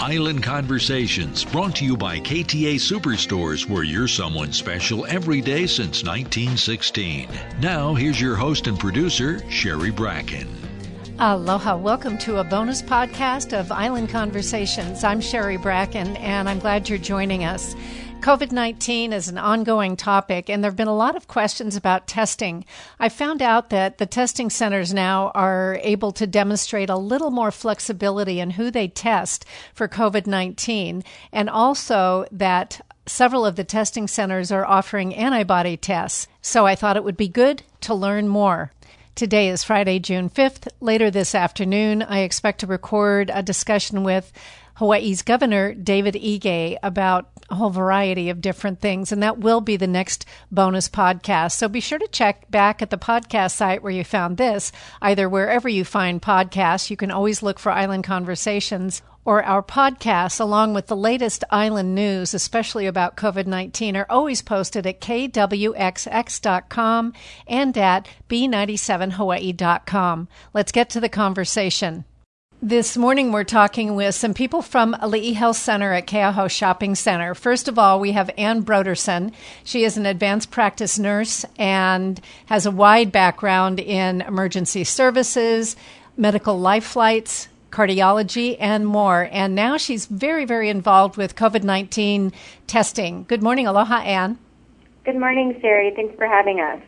Island Conversations brought to you by KTA Superstores where you're someone special every day since 1916. Now here's your host and producer Sherry Bracken. Aloha. Welcome to a bonus podcast of Island Conversations. I'm Sherry Bracken, and I'm glad you're joining us. COVID 19 is an ongoing topic, and there have been a lot of questions about testing. I found out that the testing centers now are able to demonstrate a little more flexibility in who they test for COVID 19, and also that several of the testing centers are offering antibody tests. So I thought it would be good to learn more. Today is Friday, June 5th. Later this afternoon, I expect to record a discussion with Hawaii's Governor David Ige about a whole variety of different things, and that will be the next bonus podcast. So be sure to check back at the podcast site where you found this, either wherever you find podcasts. You can always look for Island Conversations or our podcasts, along with the latest island news, especially about COVID 19, are always posted at kwxx.com and at b97hawaii.com. Let's get to the conversation. This morning, we're talking with some people from Ali'i Health Center at Keauhou Shopping Center. First of all, we have Anne Broderson. She is an advanced practice nurse and has a wide background in emergency services, medical life flights, cardiology, and more. And now she's very, very involved with COVID 19 testing. Good morning. Aloha, Anne. Good morning, Sherry. Thanks for having us.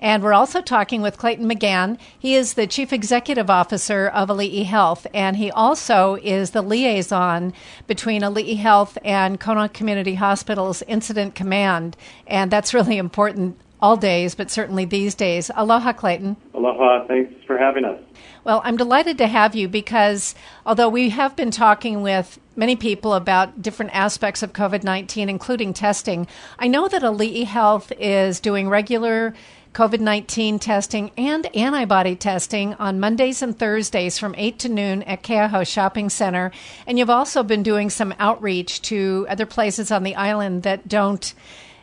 And we're also talking with Clayton McGhan. He is the Chief Executive Officer of Ali'i Health, and he also is the liaison between Ali'i Health and Kona Community Hospital's Incident Command. And that's really important all days, but certainly these days. Aloha, Clayton. Aloha. Thanks for having us. Well, I'm delighted to have you because although we have been talking with many people about different aspects of COVID 19, including testing, I know that Ali'i Health is doing regular COVID 19 testing and antibody testing on Mondays and Thursdays from 8 to noon at Keauhou Shopping Center. And you've also been doing some outreach to other places on the island that don't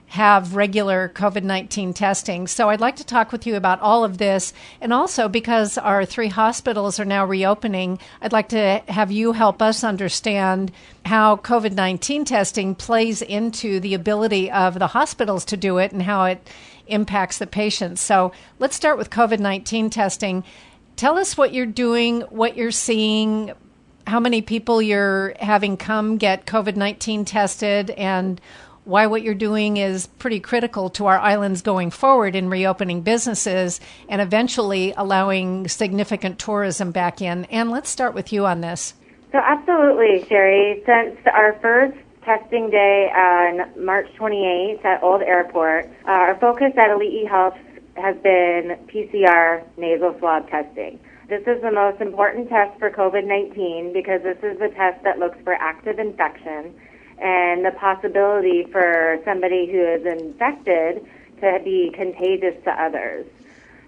have regular COVID 19 testing. So I'd like to talk with you about all of this. And also, because our three hospitals are now reopening, I'd like to have you help us understand how COVID 19 testing plays into the ability of the hospitals to do it and how it impacts the patients. So let's start with COVID 19 testing. Tell us what you're doing, what you're seeing, how many people you're having come get COVID 19 tested, and why what you're doing is pretty critical to our islands going forward in reopening businesses and eventually allowing significant tourism back in. And let's start with you on this. So, absolutely, Sherry. Since our first testing day on March 28th at Old Airport. Uh, our focus at Ali'i Health has been PCR nasal swab testing. This is the most important test for COVID-19 because this is the test that looks for active infection and the possibility for somebody who is infected to be contagious to others.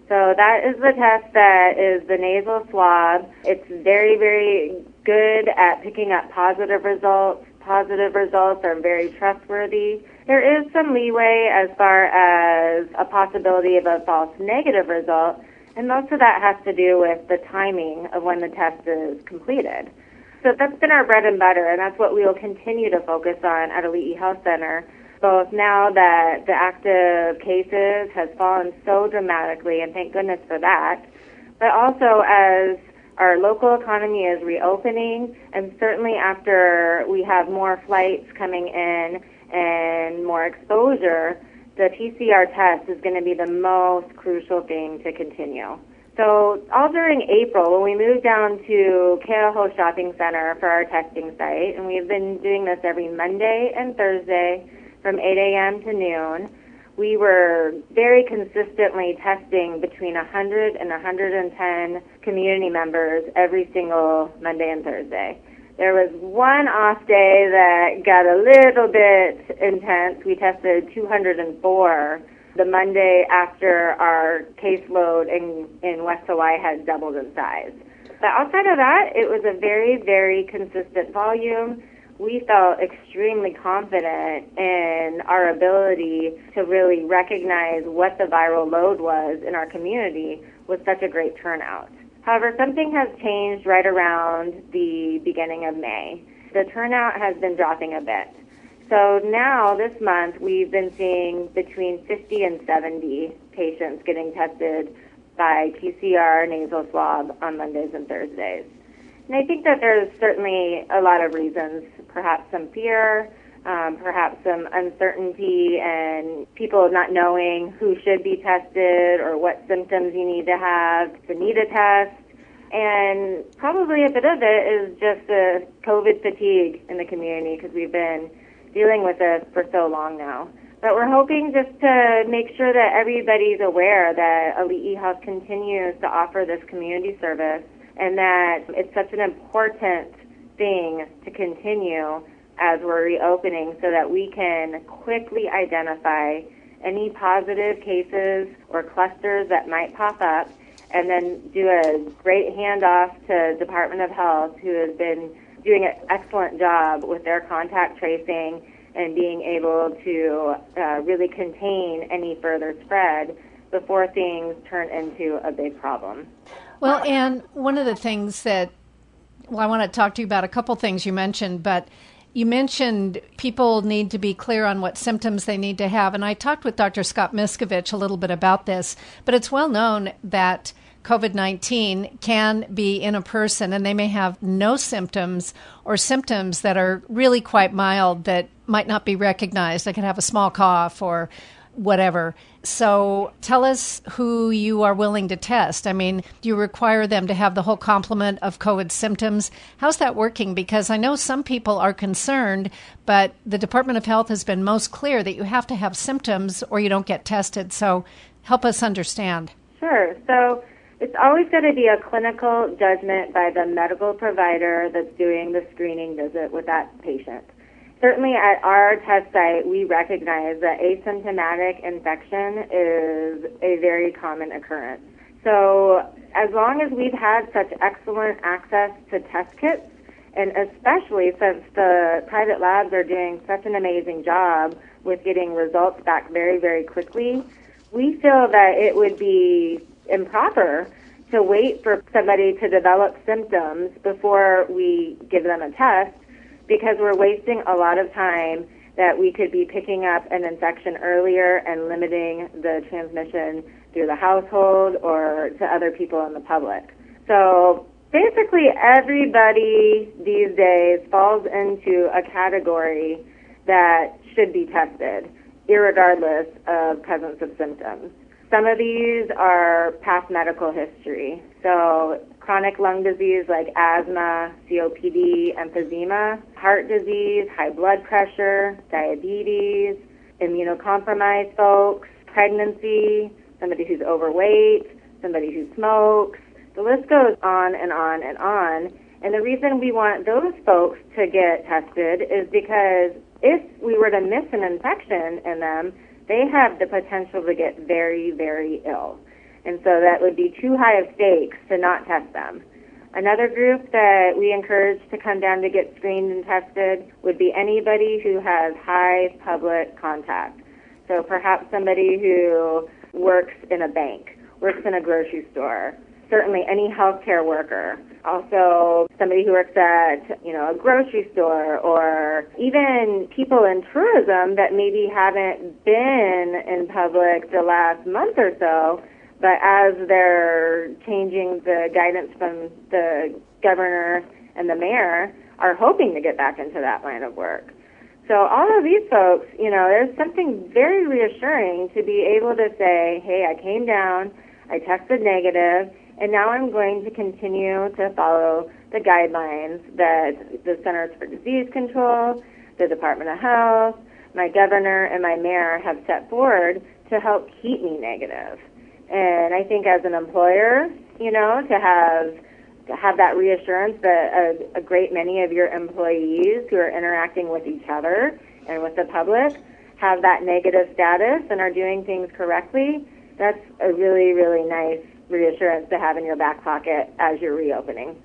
So that is the test that is the nasal swab. It's very, very good at picking up positive results positive results are very trustworthy. There is some leeway as far as a possibility of a false negative result, and most of that has to do with the timing of when the test is completed. So that's been our bread and butter, and that's what we will continue to focus on at Ali'i Health Center, both now that the active cases has fallen so dramatically, and thank goodness for that, but also as our local economy is reopening, and certainly after we have more flights coming in and more exposure, the PCR test is going to be the most crucial thing to continue. So all during April, when we moved down to Keauhou Shopping Center for our testing site, and we've been doing this every Monday and Thursday from 8 a.m. to noon, we were very consistently testing between 100 and 110 community members every single Monday and Thursday. There was one off day that got a little bit intense. We tested 204 the Monday after our caseload in, in West Hawaii had doubled in size. But outside of that, it was a very, very consistent volume. We felt extremely confident in our ability to really recognize what the viral load was in our community with such a great turnout. However, something has changed right around the beginning of May. The turnout has been dropping a bit. So now, this month, we've been seeing between 50 and 70 patients getting tested by PCR nasal swab on Mondays and Thursdays. And I think that there's certainly a lot of reasons, perhaps some fear, um, perhaps some uncertainty, and people not knowing who should be tested or what symptoms you need to have to need a test. And probably a bit of it is just the COVID fatigue in the community because we've been dealing with this for so long now. But we're hoping just to make sure that everybody's aware that Ali'i Health continues to offer this community service and that it's such an important thing to continue as we're reopening so that we can quickly identify any positive cases or clusters that might pop up and then do a great handoff to Department of Health who has been doing an excellent job with their contact tracing and being able to uh, really contain any further spread before things turn into a big problem. Well, and one of the things that, well, I want to talk to you about a couple things you mentioned, but you mentioned people need to be clear on what symptoms they need to have. And I talked with Dr. Scott Miscovich a little bit about this, but it's well known that COVID 19 can be in a person and they may have no symptoms or symptoms that are really quite mild that might not be recognized. They could have a small cough or whatever. So tell us who you are willing to test. I mean, do you require them to have the whole complement of COVID symptoms? How's that working? Because I know some people are concerned, but the Department of Health has been most clear that you have to have symptoms or you don't get tested. So help us understand. Sure. So it's always going to be a clinical judgment by the medical provider that's doing the screening visit with that patient. Certainly at our test site, we recognize that asymptomatic infection is a very common occurrence. So as long as we've had such excellent access to test kits, and especially since the private labs are doing such an amazing job with getting results back very, very quickly, we feel that it would be improper to wait for somebody to develop symptoms before we give them a test because we're wasting a lot of time that we could be picking up an infection earlier and limiting the transmission through the household or to other people in the public. So basically everybody these days falls into a category that should be tested, irregardless of presence of symptoms. Some of these are past medical history. So chronic lung disease like asthma, COPD, emphysema, heart disease, high blood pressure, diabetes, immunocompromised folks, pregnancy, somebody who's overweight, somebody who smokes. The list goes on and on and on. And the reason we want those folks to get tested is because if we were to miss an infection in them, they have the potential to get very, very ill. And so that would be too high of stakes to not test them. Another group that we encourage to come down to get screened and tested would be anybody who has high public contact. So perhaps somebody who works in a bank, works in a grocery store, certainly any healthcare worker. Also, somebody who works at, you know, a grocery store or even people in tourism that maybe haven't been in public the last month or so, but as they're changing the guidance from the governor and the mayor, are hoping to get back into that line of work. So all of these folks, you know, there's something very reassuring to be able to say, hey, I came down, I tested negative, and now I'm going to continue to follow the guidelines that the Centers for Disease Control, the Department of Health, my governor, and my mayor have set forward to help keep me negative. And I think as an employer, you know, to have to have that reassurance that a, a great many of your employees who are interacting with each other and with the public have that negative status and are doing things correctly, that's a really, really nice reassurance to have in your back pocket as you're reopening.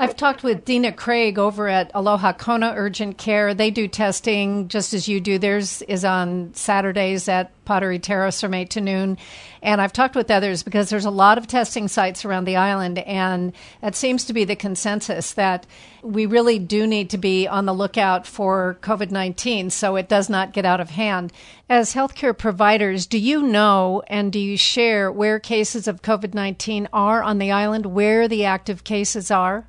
I've talked with Dina Craig over at Aloha Kona Urgent Care. They do testing just as you do. Theirs is on Saturdays at Pottery Terrace from 8 to noon. And I've talked with others because there's a lot of testing sites around the island. And that seems to be the consensus that we really do need to be on the lookout for COVID 19 so it does not get out of hand. As healthcare providers, do you know and do you share where cases of COVID 19 are on the island, where the active cases are?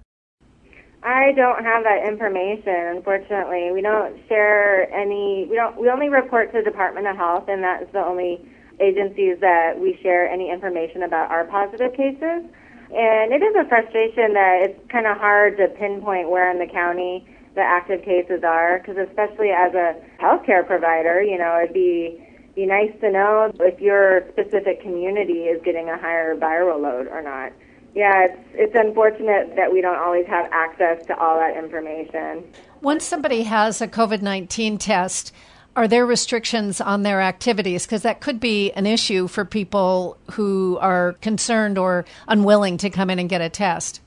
I don't have that information, unfortunately. We don't share any. We don't. We only report to the Department of Health, and that's the only agencies that we share any information about our positive cases. And it is a frustration that it's kind of hard to pinpoint where in the county the active cases are, because especially as a healthcare provider, you know, it'd be be nice to know if your specific community is getting a higher viral load or not. Yeah, it's it's unfortunate that we don't always have access to all that information. Once somebody has a COVID 19 test, are there restrictions on their activities? Because that could be an issue for people who are concerned or unwilling to come in and get a test.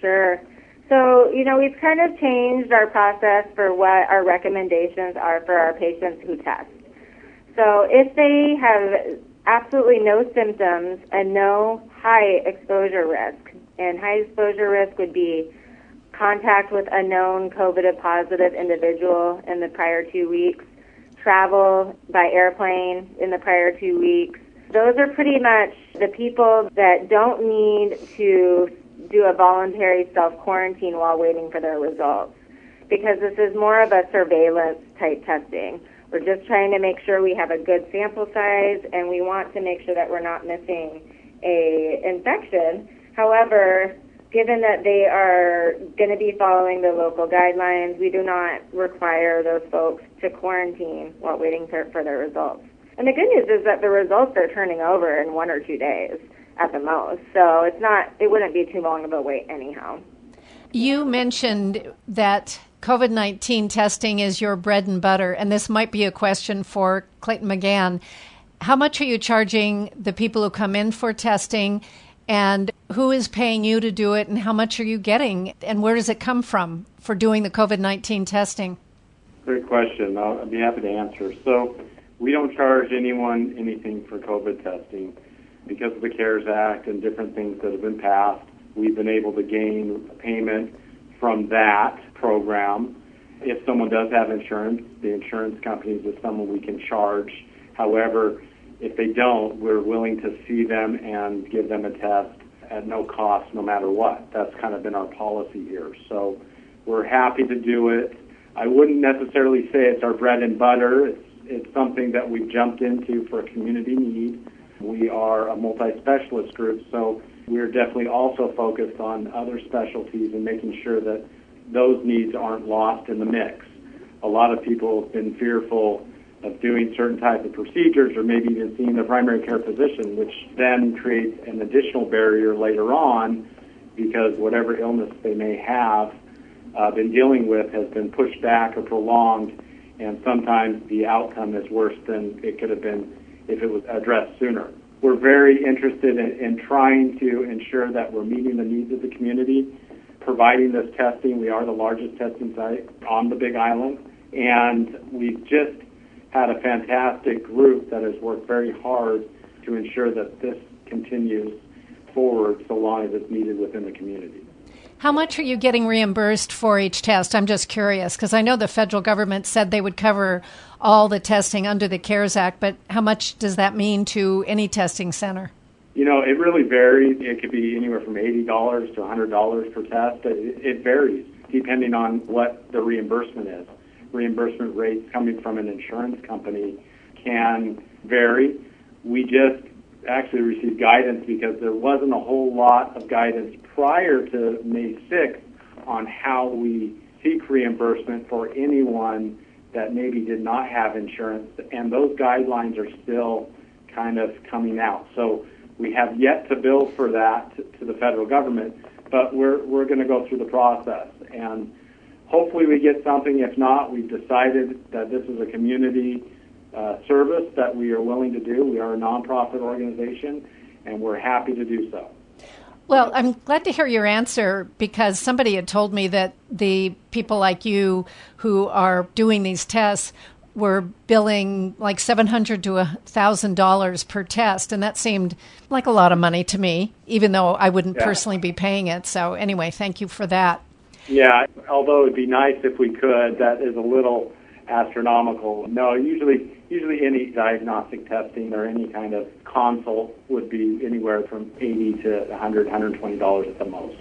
Sure. So, you know, we've kind of changed our process for what our recommendations are for our patients who test. So, if they have absolutely no symptoms and no high exposure risk. And high exposure risk would be contact with a known COVID positive individual in the prior two weeks, travel by airplane in the prior two weeks. Those are pretty much the people that don't need to do a voluntary self quarantine while waiting for their results because this is more of a surveillance type testing. We're just trying to make sure we have a good sample size and we want to make sure that we're not missing a infection. However, given that they are going to be following the local guidelines, we do not require those folks to quarantine while waiting for, for their results. And the good news is that the results are turning over in one or two days at the most. So it's not, it wouldn't be too long of a wait anyhow. You mentioned that COVID 19 testing is your bread and butter, and this might be a question for Clayton McGhan. How much are you charging the people who come in for testing, and who is paying you to do it, and how much are you getting, and where does it come from for doing the COVID 19 testing? Great question. I'll be happy to answer. So, we don't charge anyone anything for COVID testing. Because of the CARES Act and different things that have been passed, we've been able to gain payment from that program. If someone does have insurance, the insurance companies is someone we can charge. However, if they don't, we're willing to see them and give them a test at no cost, no matter what. That's kind of been our policy here. So we're happy to do it. I wouldn't necessarily say it's our bread and butter. It's, it's something that we've jumped into for a community need. We are a multi-specialist group, so we're definitely also focused on other specialties and making sure that those needs aren't lost in the mix. A lot of people have been fearful of doing certain types of procedures or maybe even seeing their primary care physician, which then creates an additional barrier later on because whatever illness they may have uh, been dealing with has been pushed back or prolonged, and sometimes the outcome is worse than it could have been if it was addressed sooner. We're very interested in, in trying to ensure that we're meeting the needs of the community providing this testing. We are the largest testing site on the Big Island, and we've just had a fantastic group that has worked very hard to ensure that this continues forward so long as it's needed within the community. How much are you getting reimbursed for each test? I'm just curious because I know the federal government said they would cover all the testing under the CARES Act, but how much does that mean to any testing center? You know, it really varies. It could be anywhere from $80 to $100 per test. It, it varies depending on what the reimbursement is. Reimbursement rates coming from an insurance company can vary. We just actually received guidance because there wasn't a whole lot of guidance prior to May 6th on how we seek reimbursement for anyone that maybe did not have insurance, and those guidelines are still kind of coming out. So we have yet to bill for that to, to the federal government, but we're, we're going to go through the process. And hopefully we get something. If not, we've decided that this is a community uh, service that we are willing to do. We are a nonprofit organization, and we're happy to do so. Well, I'm glad to hear your answer because somebody had told me that the people like you who are doing these tests were billing like seven hundred to thousand dollars per test, and that seemed like a lot of money to me, even though I wouldn't yeah. personally be paying it. So anyway, thank you for that. Yeah, although it'd be nice if we could, that is a little astronomical. No, usually usually any diagnostic testing or any kind of consult would be anywhere from 80 to 100 120 dollars at the most.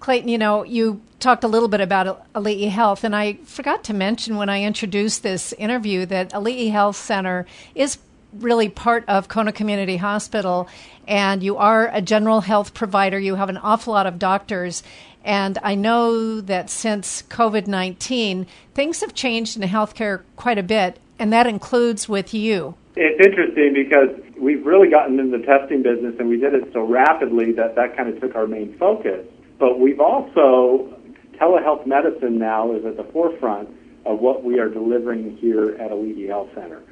Clayton, you know, you talked a little bit about Ali'i Health, and I forgot to mention when I introduced this interview that Ali'i Health Center is really part of Kona Community Hospital, and you are a general health provider. You have an awful lot of doctors, and I know that since COVID 19, things have changed in the healthcare quite a bit, and that includes with you. It's interesting because we've really gotten in the testing business and we did it so rapidly that that kind of took our main focus. But we've also, telehealth medicine now is at the forefront of what we are delivering here at Ali'i Health Center.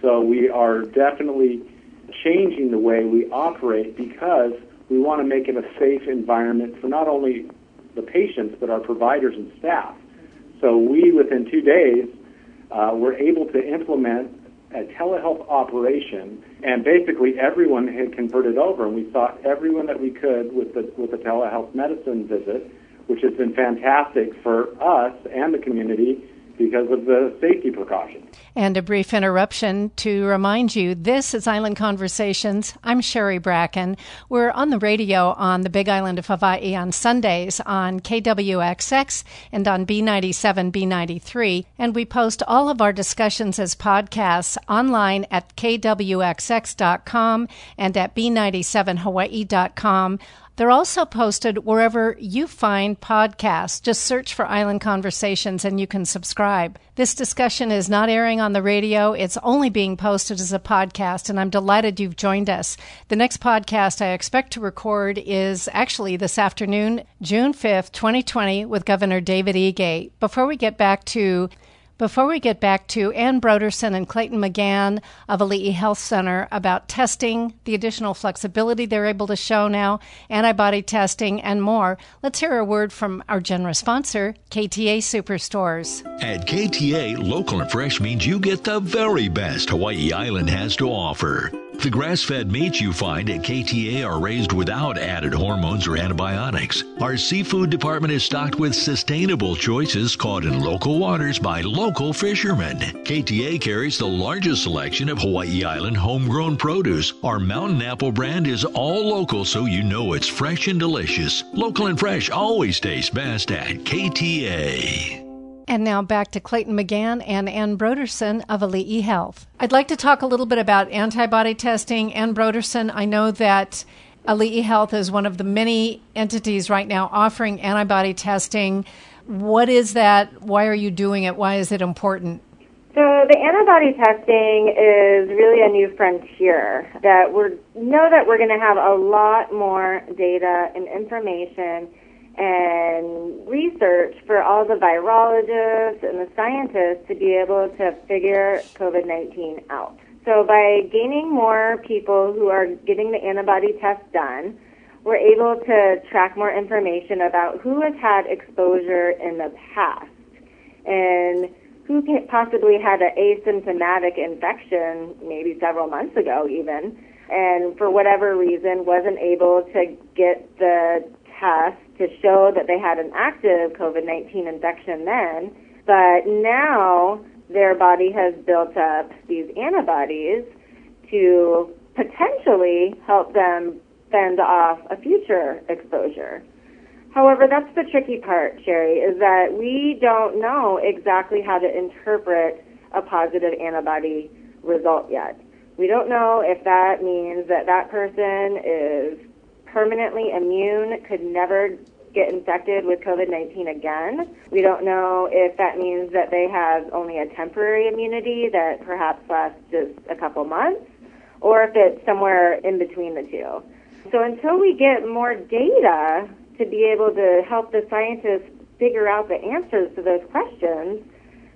So we are definitely changing the way we operate because we want to make it a safe environment for not only the patients, but our providers and staff. So we, within two days, uh, were able to implement a telehealth operation, and basically everyone had converted over, and we saw everyone that we could with the with the telehealth medicine visit, which has been fantastic for us and the community because of the safety precautions. And a brief interruption to remind you this is Island Conversations. I'm Sherry Bracken. We're on the radio on the Big Island of Hawaii on Sundays on KWXX and on B97, B93. And we post all of our discussions as podcasts online at KWXX.com and at B97Hawaii.com. They're also posted wherever you find podcasts. Just search for Island Conversations and you can subscribe. This discussion is not airing on the radio. It's only being posted as a podcast, and I'm delighted you've joined us. The next podcast I expect to record is actually this afternoon, June 5th, 2020, with Governor David Ige. Before we get back to before we get back to Anne Broderson and Clayton McGhan of Ali'i Health Center about testing, the additional flexibility they're able to show now, antibody testing, and more, let's hear a word from our generous sponsor, KTA Superstores. At KTA, local and fresh means you get the very best Hawaii Island has to offer. The grass fed meats you find at KTA are raised without added hormones or antibiotics. Our seafood department is stocked with sustainable choices caught in local waters by local fishermen. KTA carries the largest selection of Hawaii Island homegrown produce. Our mountain apple brand is all local so you know it's fresh and delicious. Local and fresh always tastes best at KTA. And now back to Clayton McGhan and Anne Broderson of Ali'i Health. I'd like to talk a little bit about antibody testing. Anne Broderson, I know that Ali'i Health is one of the many entities right now offering antibody testing. What is that? Why are you doing it? Why is it important? So the antibody testing is really a new frontier that we know that we're going to have a lot more data and information and research for all the virologists and the scientists to be able to figure COVID 19 out. So, by gaining more people who are getting the antibody test done, we're able to track more information about who has had exposure in the past and who possibly had an asymptomatic infection maybe several months ago, even, and for whatever reason wasn't able to get the test to show that they had an active COVID 19 infection then, but now their body has built up these antibodies to potentially help them fend off a future exposure. However, that's the tricky part, Sherry, is that we don't know exactly how to interpret a positive antibody result yet. We don't know if that means that that person is permanently immune, could never get infected with COVID 19 again. We don't know if that means that they have only a temporary immunity that perhaps lasts just a couple months, or if it's somewhere in between the two. So until we get more data to be able to help the scientists figure out the answers to those questions,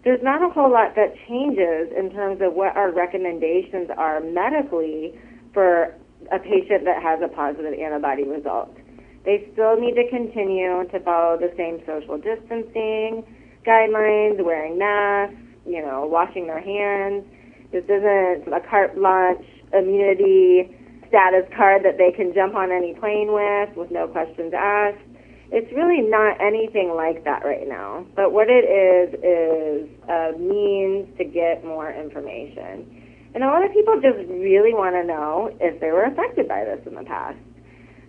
there's not a whole lot that changes in terms of what our recommendations are medically for a patient that has a positive antibody result. They still need to continue to follow the same social distancing guidelines, wearing masks, you know, washing their hands. This isn't a carte blanche immunity status card that they can jump on any plane with with no questions asked. It's really not anything like that right now. But what it is is a means to get more information. And a lot of people just really want to know if they were affected by this in the past.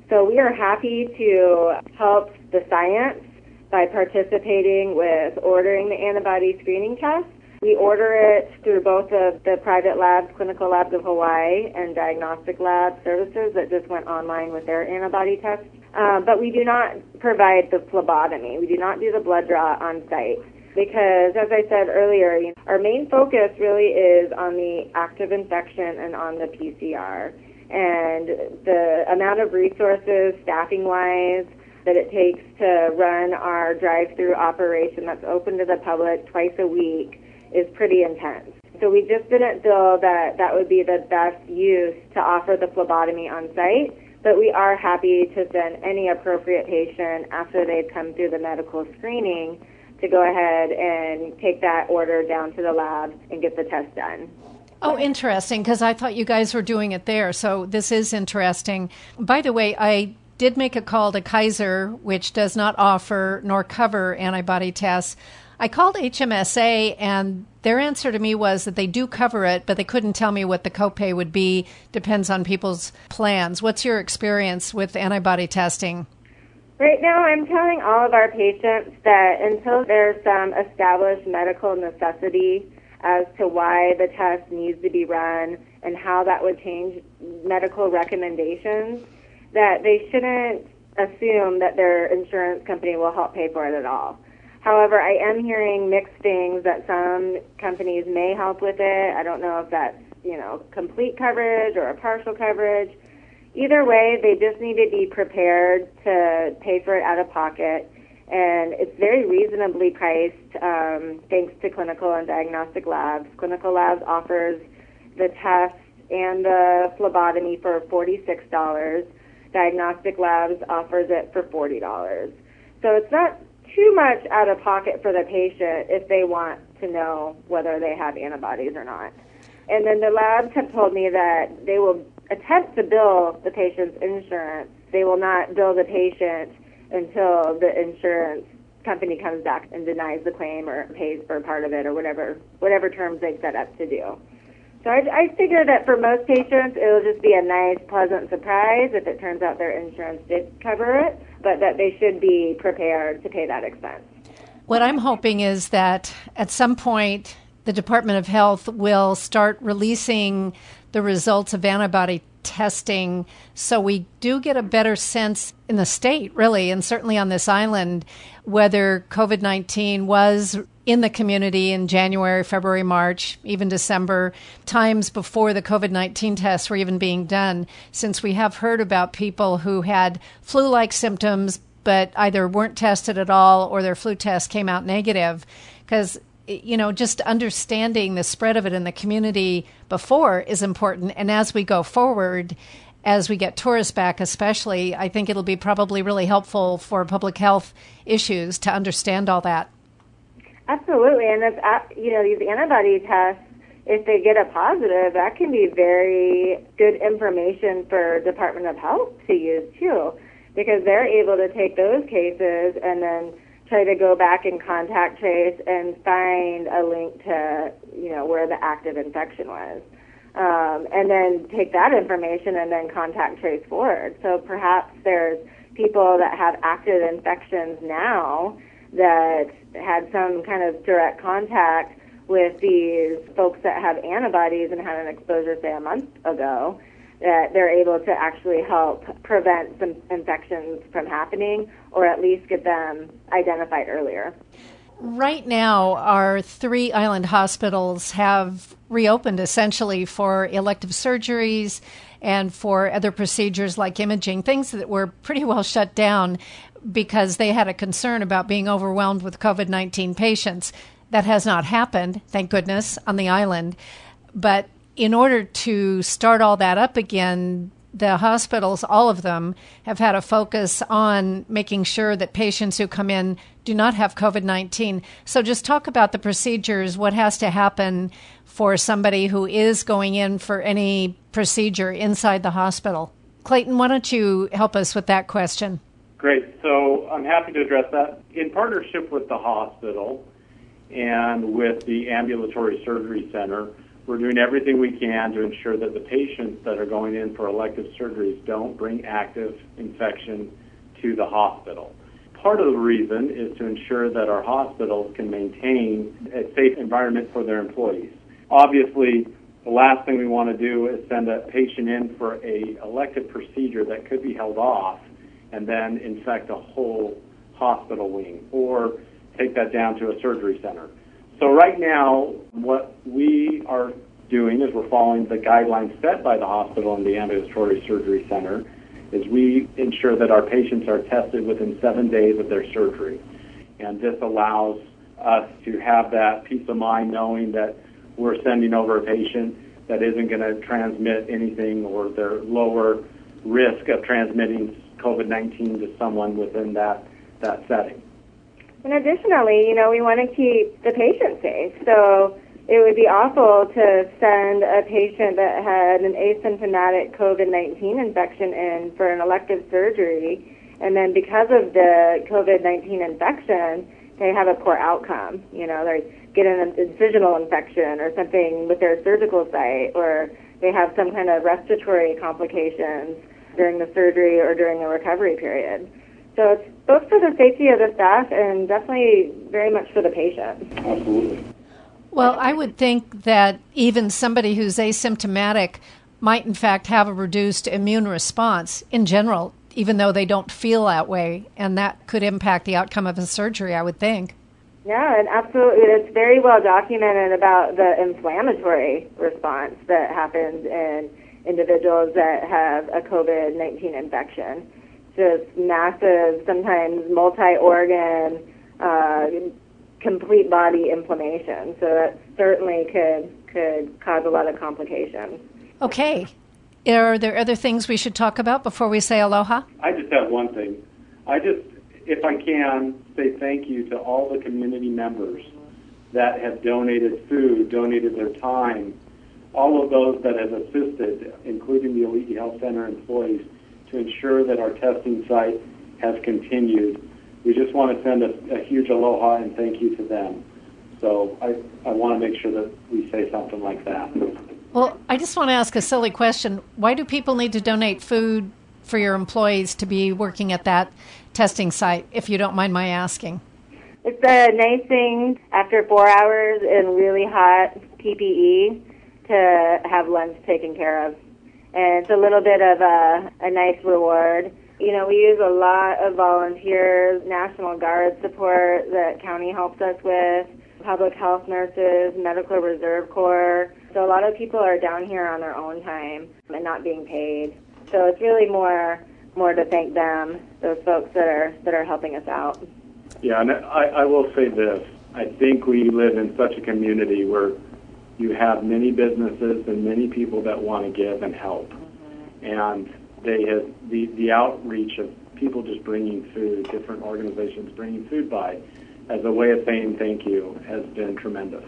So we are happy to help the science by participating with ordering the antibody screening test. We order it through both of the private labs, Clinical Labs of Hawaii, and Diagnostic Lab Services that just went online with their antibody test. Uh, but we do not provide the phlebotomy. We do not do the blood draw on site because, as I said earlier, our main focus really is on the active infection and on the PCR and the amount of resources, staffing wise, that it takes to run our drive through operation that's open to the public twice a week is pretty intense. So we just didn't feel that that would be the best use to offer the phlebotomy on site, but we are happy to send any appropriate patient after they've come through the medical screening to go ahead and take that order down to the lab and get the test done. Oh, interesting, because I thought you guys were doing it there. So this is interesting. By the way, I did make a call to Kaiser, which does not offer nor cover antibody tests. I called HMSA, and their answer to me was that they do cover it, but they couldn't tell me what the copay would be. Depends on people's plans. What's your experience with antibody testing? Right now, I'm telling all of our patients that until there's some established medical necessity as to why the test needs to be run and how that would change medical recommendations, that they shouldn't assume that their insurance company will help pay for it at all. However, I am hearing mixed things that some companies may help with it. I don't know if that's, you know, complete coverage or a partial coverage. Either way, they just need to be prepared to pay for it out of pocket and it's very reasonably priced um, thanks to clinical and diagnostic labs. Clinical labs offers the test and the phlebotomy for $46. Diagnostic labs offers it for $40. So it's not too much out of pocket for the patient if they want to know whether they have antibodies or not. And then the labs have told me that they will attempt to bill the patient's insurance. They will not bill the patient until the insurance company comes back and denies the claim or pays for part of it or whatever whatever terms they've set up to do. So I, I figure that for most patients, it'll just be a nice, pleasant surprise if it turns out their insurance did cover it, but that they should be prepared to pay that expense. What I'm hoping is that at some point, the Department of Health will start releasing the results of antibody testing so we do get a better sense in the state, really, and certainly on this island, whether COVID 19 was in the community in January, February, March, even December, times before the COVID 19 tests were even being done, since we have heard about people who had flu like symptoms but either weren't tested at all or their flu test came out negative. Because you know, just understanding the spread of it in the community before is important. And as we go forward, as we get tourists back, especially, I think it'll be probably really helpful for public health issues to understand all that. Absolutely, and if uh, you know these antibody tests, if they get a positive, that can be very good information for Department of Health to use too, because they're able to take those cases and then try to go back and contact trace and find a link to you know where the active infection was. Um, and then take that information and then contact trace forward so perhaps there's people that have active infections now that had some kind of direct contact with these folks that have antibodies and had an exposure say a month ago that they're able to actually help prevent some infections from happening or at least get them identified earlier. Right now, our three island hospitals have reopened essentially for elective surgeries and for other procedures like imaging, things that were pretty well shut down because they had a concern about being overwhelmed with COVID 19 patients That has not happened, thank goodness, on the island. But in order to start all that up again, the hospitals, all of them, have had a focus on making sure that patients who come in do not have COVID 19. So just talk about the procedures, what has to happen for somebody who is going in for any procedure inside the hospital. Clayton, why don't you help us with that question? Great. So I'm happy to address that. In partnership with the hospital and with the ambulatory surgery center, we're doing everything we can to ensure that the patients that are going in for elective surgeries don't bring active infection to the hospital. Part of the reason is to ensure that our hospitals can maintain a safe environment for their employees. Obviously, the last thing we want to do is send a patient in for a elective procedure that could be held off and then infect a whole hospital wing or take that down to a surgery center. So right now, what we are doing is we're following the guidelines set by the hospital and the ambulatory surgery center is we ensure that our patients are tested within seven days of their surgery. And this allows us to have that peace of mind knowing that we're sending over a patient that isn't going to transmit anything or they're lower risk of transmitting COVID-19 to someone within that, that setting. And additionally, you know, we want to keep the patient safe. So it would be awful to send a patient that had an asymptomatic COVID-19 infection in for an elective surgery, and then because of the COVID-19 infection, they have a poor outcome. You know, they get an incisional infection or something with their surgical site, or they have some kind of respiratory complications during the surgery or during the recovery period. So it's both for the safety of the staff and definitely very much for the patient. Absolutely. Well, I would think that even somebody who's asymptomatic might, in fact, have a reduced immune response in general, even though they don't feel that way, and that could impact the outcome of a surgery, I would think. Yeah, and absolutely. It's very well documented about the inflammatory response that happens in individuals that have a COVID 19 infection just massive, sometimes multi-organ, uh, complete body inflammation. So that certainly could could cause a lot of complications. Okay. Are there other things we should talk about before we say aloha? I just have one thing. I just, if I can, say thank you to all the community members that have donated food, donated their time, all of those that have assisted, including the Ali'i Health Center employees to ensure that our testing site has continued. We just want to send a, a huge aloha and thank you to them. So I, I want to make sure that we say something like that. Well, I just want to ask a silly question. Why do people need to donate food for your employees to be working at that testing site, if you don't mind my asking? It's a nice thing after four hours in really hot PPE to have lunch taken care of and it's a little bit of a, a nice reward. You know, we use a lot of volunteers, National Guard support that county helps us with, public health nurses, Medical Reserve Corps. So a lot of people are down here on their own time and not being paid. So it's really more more to thank them, those folks that are that are helping us out. Yeah, and I, I will say this. I think we live in such a community where you have many businesses and many people that want to give and help. Mm-hmm. And they have the, the outreach of people just bringing food, different organizations bringing food by as a way of saying thank you has been tremendous.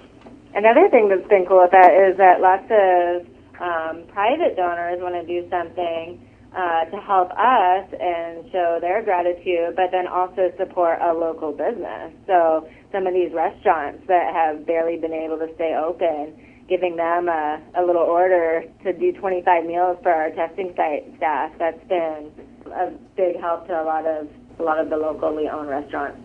Another thing that's been cool with that is that lots of um, private donors want to do something uh, to help us and show their gratitude, but then also support a local business. So some of these restaurants that have barely been able to stay open, giving them a, a little order to do 25 meals for our testing site staff. That's been a big help to a lot of a lot of the locally owned restaurants.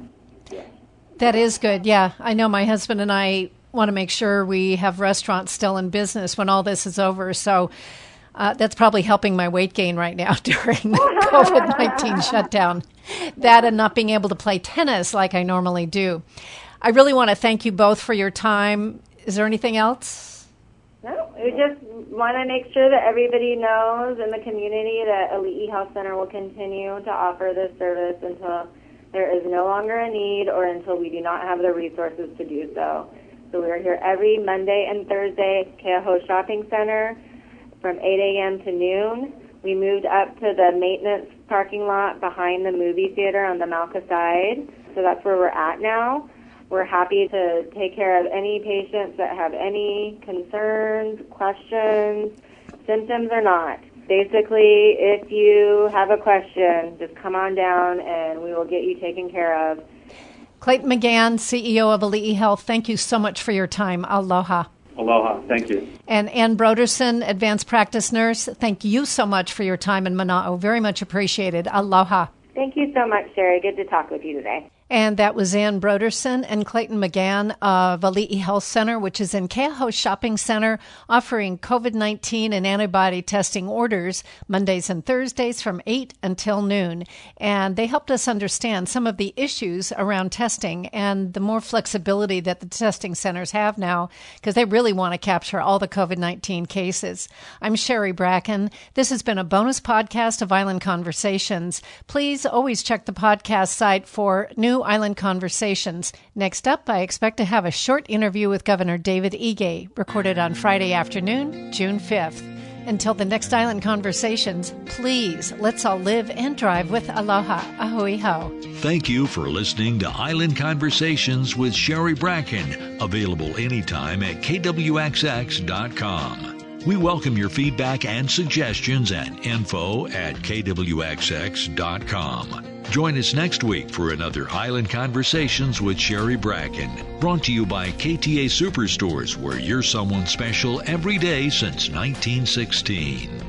That is good. Yeah, I know my husband and I want to make sure we have restaurants still in business when all this is over. So uh, that's probably helping my weight gain right now during the COVID 19 shutdown. That and not being able to play tennis like I normally do. I really want to thank you both for your time. Is there anything else? No, we just want to make sure that everybody knows in the community that Ali'i Health Center will continue to offer this service until There is no longer a need or until we do not have the resources to do so. So we are here every Monday and Thursday at Shopping Center from 8 a.m. to noon. We moved up to the maintenance parking lot behind the movie theater on the mauka side. So that's where we're at now. We're happy to take care of any patients that have any concerns, questions, symptoms or not. Basically, if you have a question, just come on down and we will get you taken care of. Clayton McGhan, CEO of Ali'i Health, thank you so much for your time. Aloha. Aloha. Thank you. And Anne Broderson, advanced practice nurse, thank you so much for your time in Mana'o. Very much appreciated. Aloha. Thank you so much, Sherry. Good to talk with you today. And that was Anne Broderson and Clayton McGhan of Ali'i Health Center, which is in Keauhou Shopping Center, offering COVID 19 and antibody testing orders Mondays and Thursdays from 8 until noon. And they helped us understand some of the issues around testing and the more flexibility that the testing centers have now, because they really want to capture all the COVID 19 cases. I'm Sherry Bracken. This has been a bonus podcast of Island Conversations. Please always check the podcast site for new Island Conversations. Next up, I expect to have a short interview with Governor David Ige, recorded on Friday afternoon, June 5th. Until the next Island Conversations, please let's all live and drive with aloha. Ahui ho. Thank you for listening to Island Conversations with Sherry Bracken, available anytime at kwxx.com. We welcome your feedback and suggestions at info at kwxx.com. Join us next week for another Island Conversations with Sherry Bracken, brought to you by KTA Superstores, where you're someone special every day since 1916.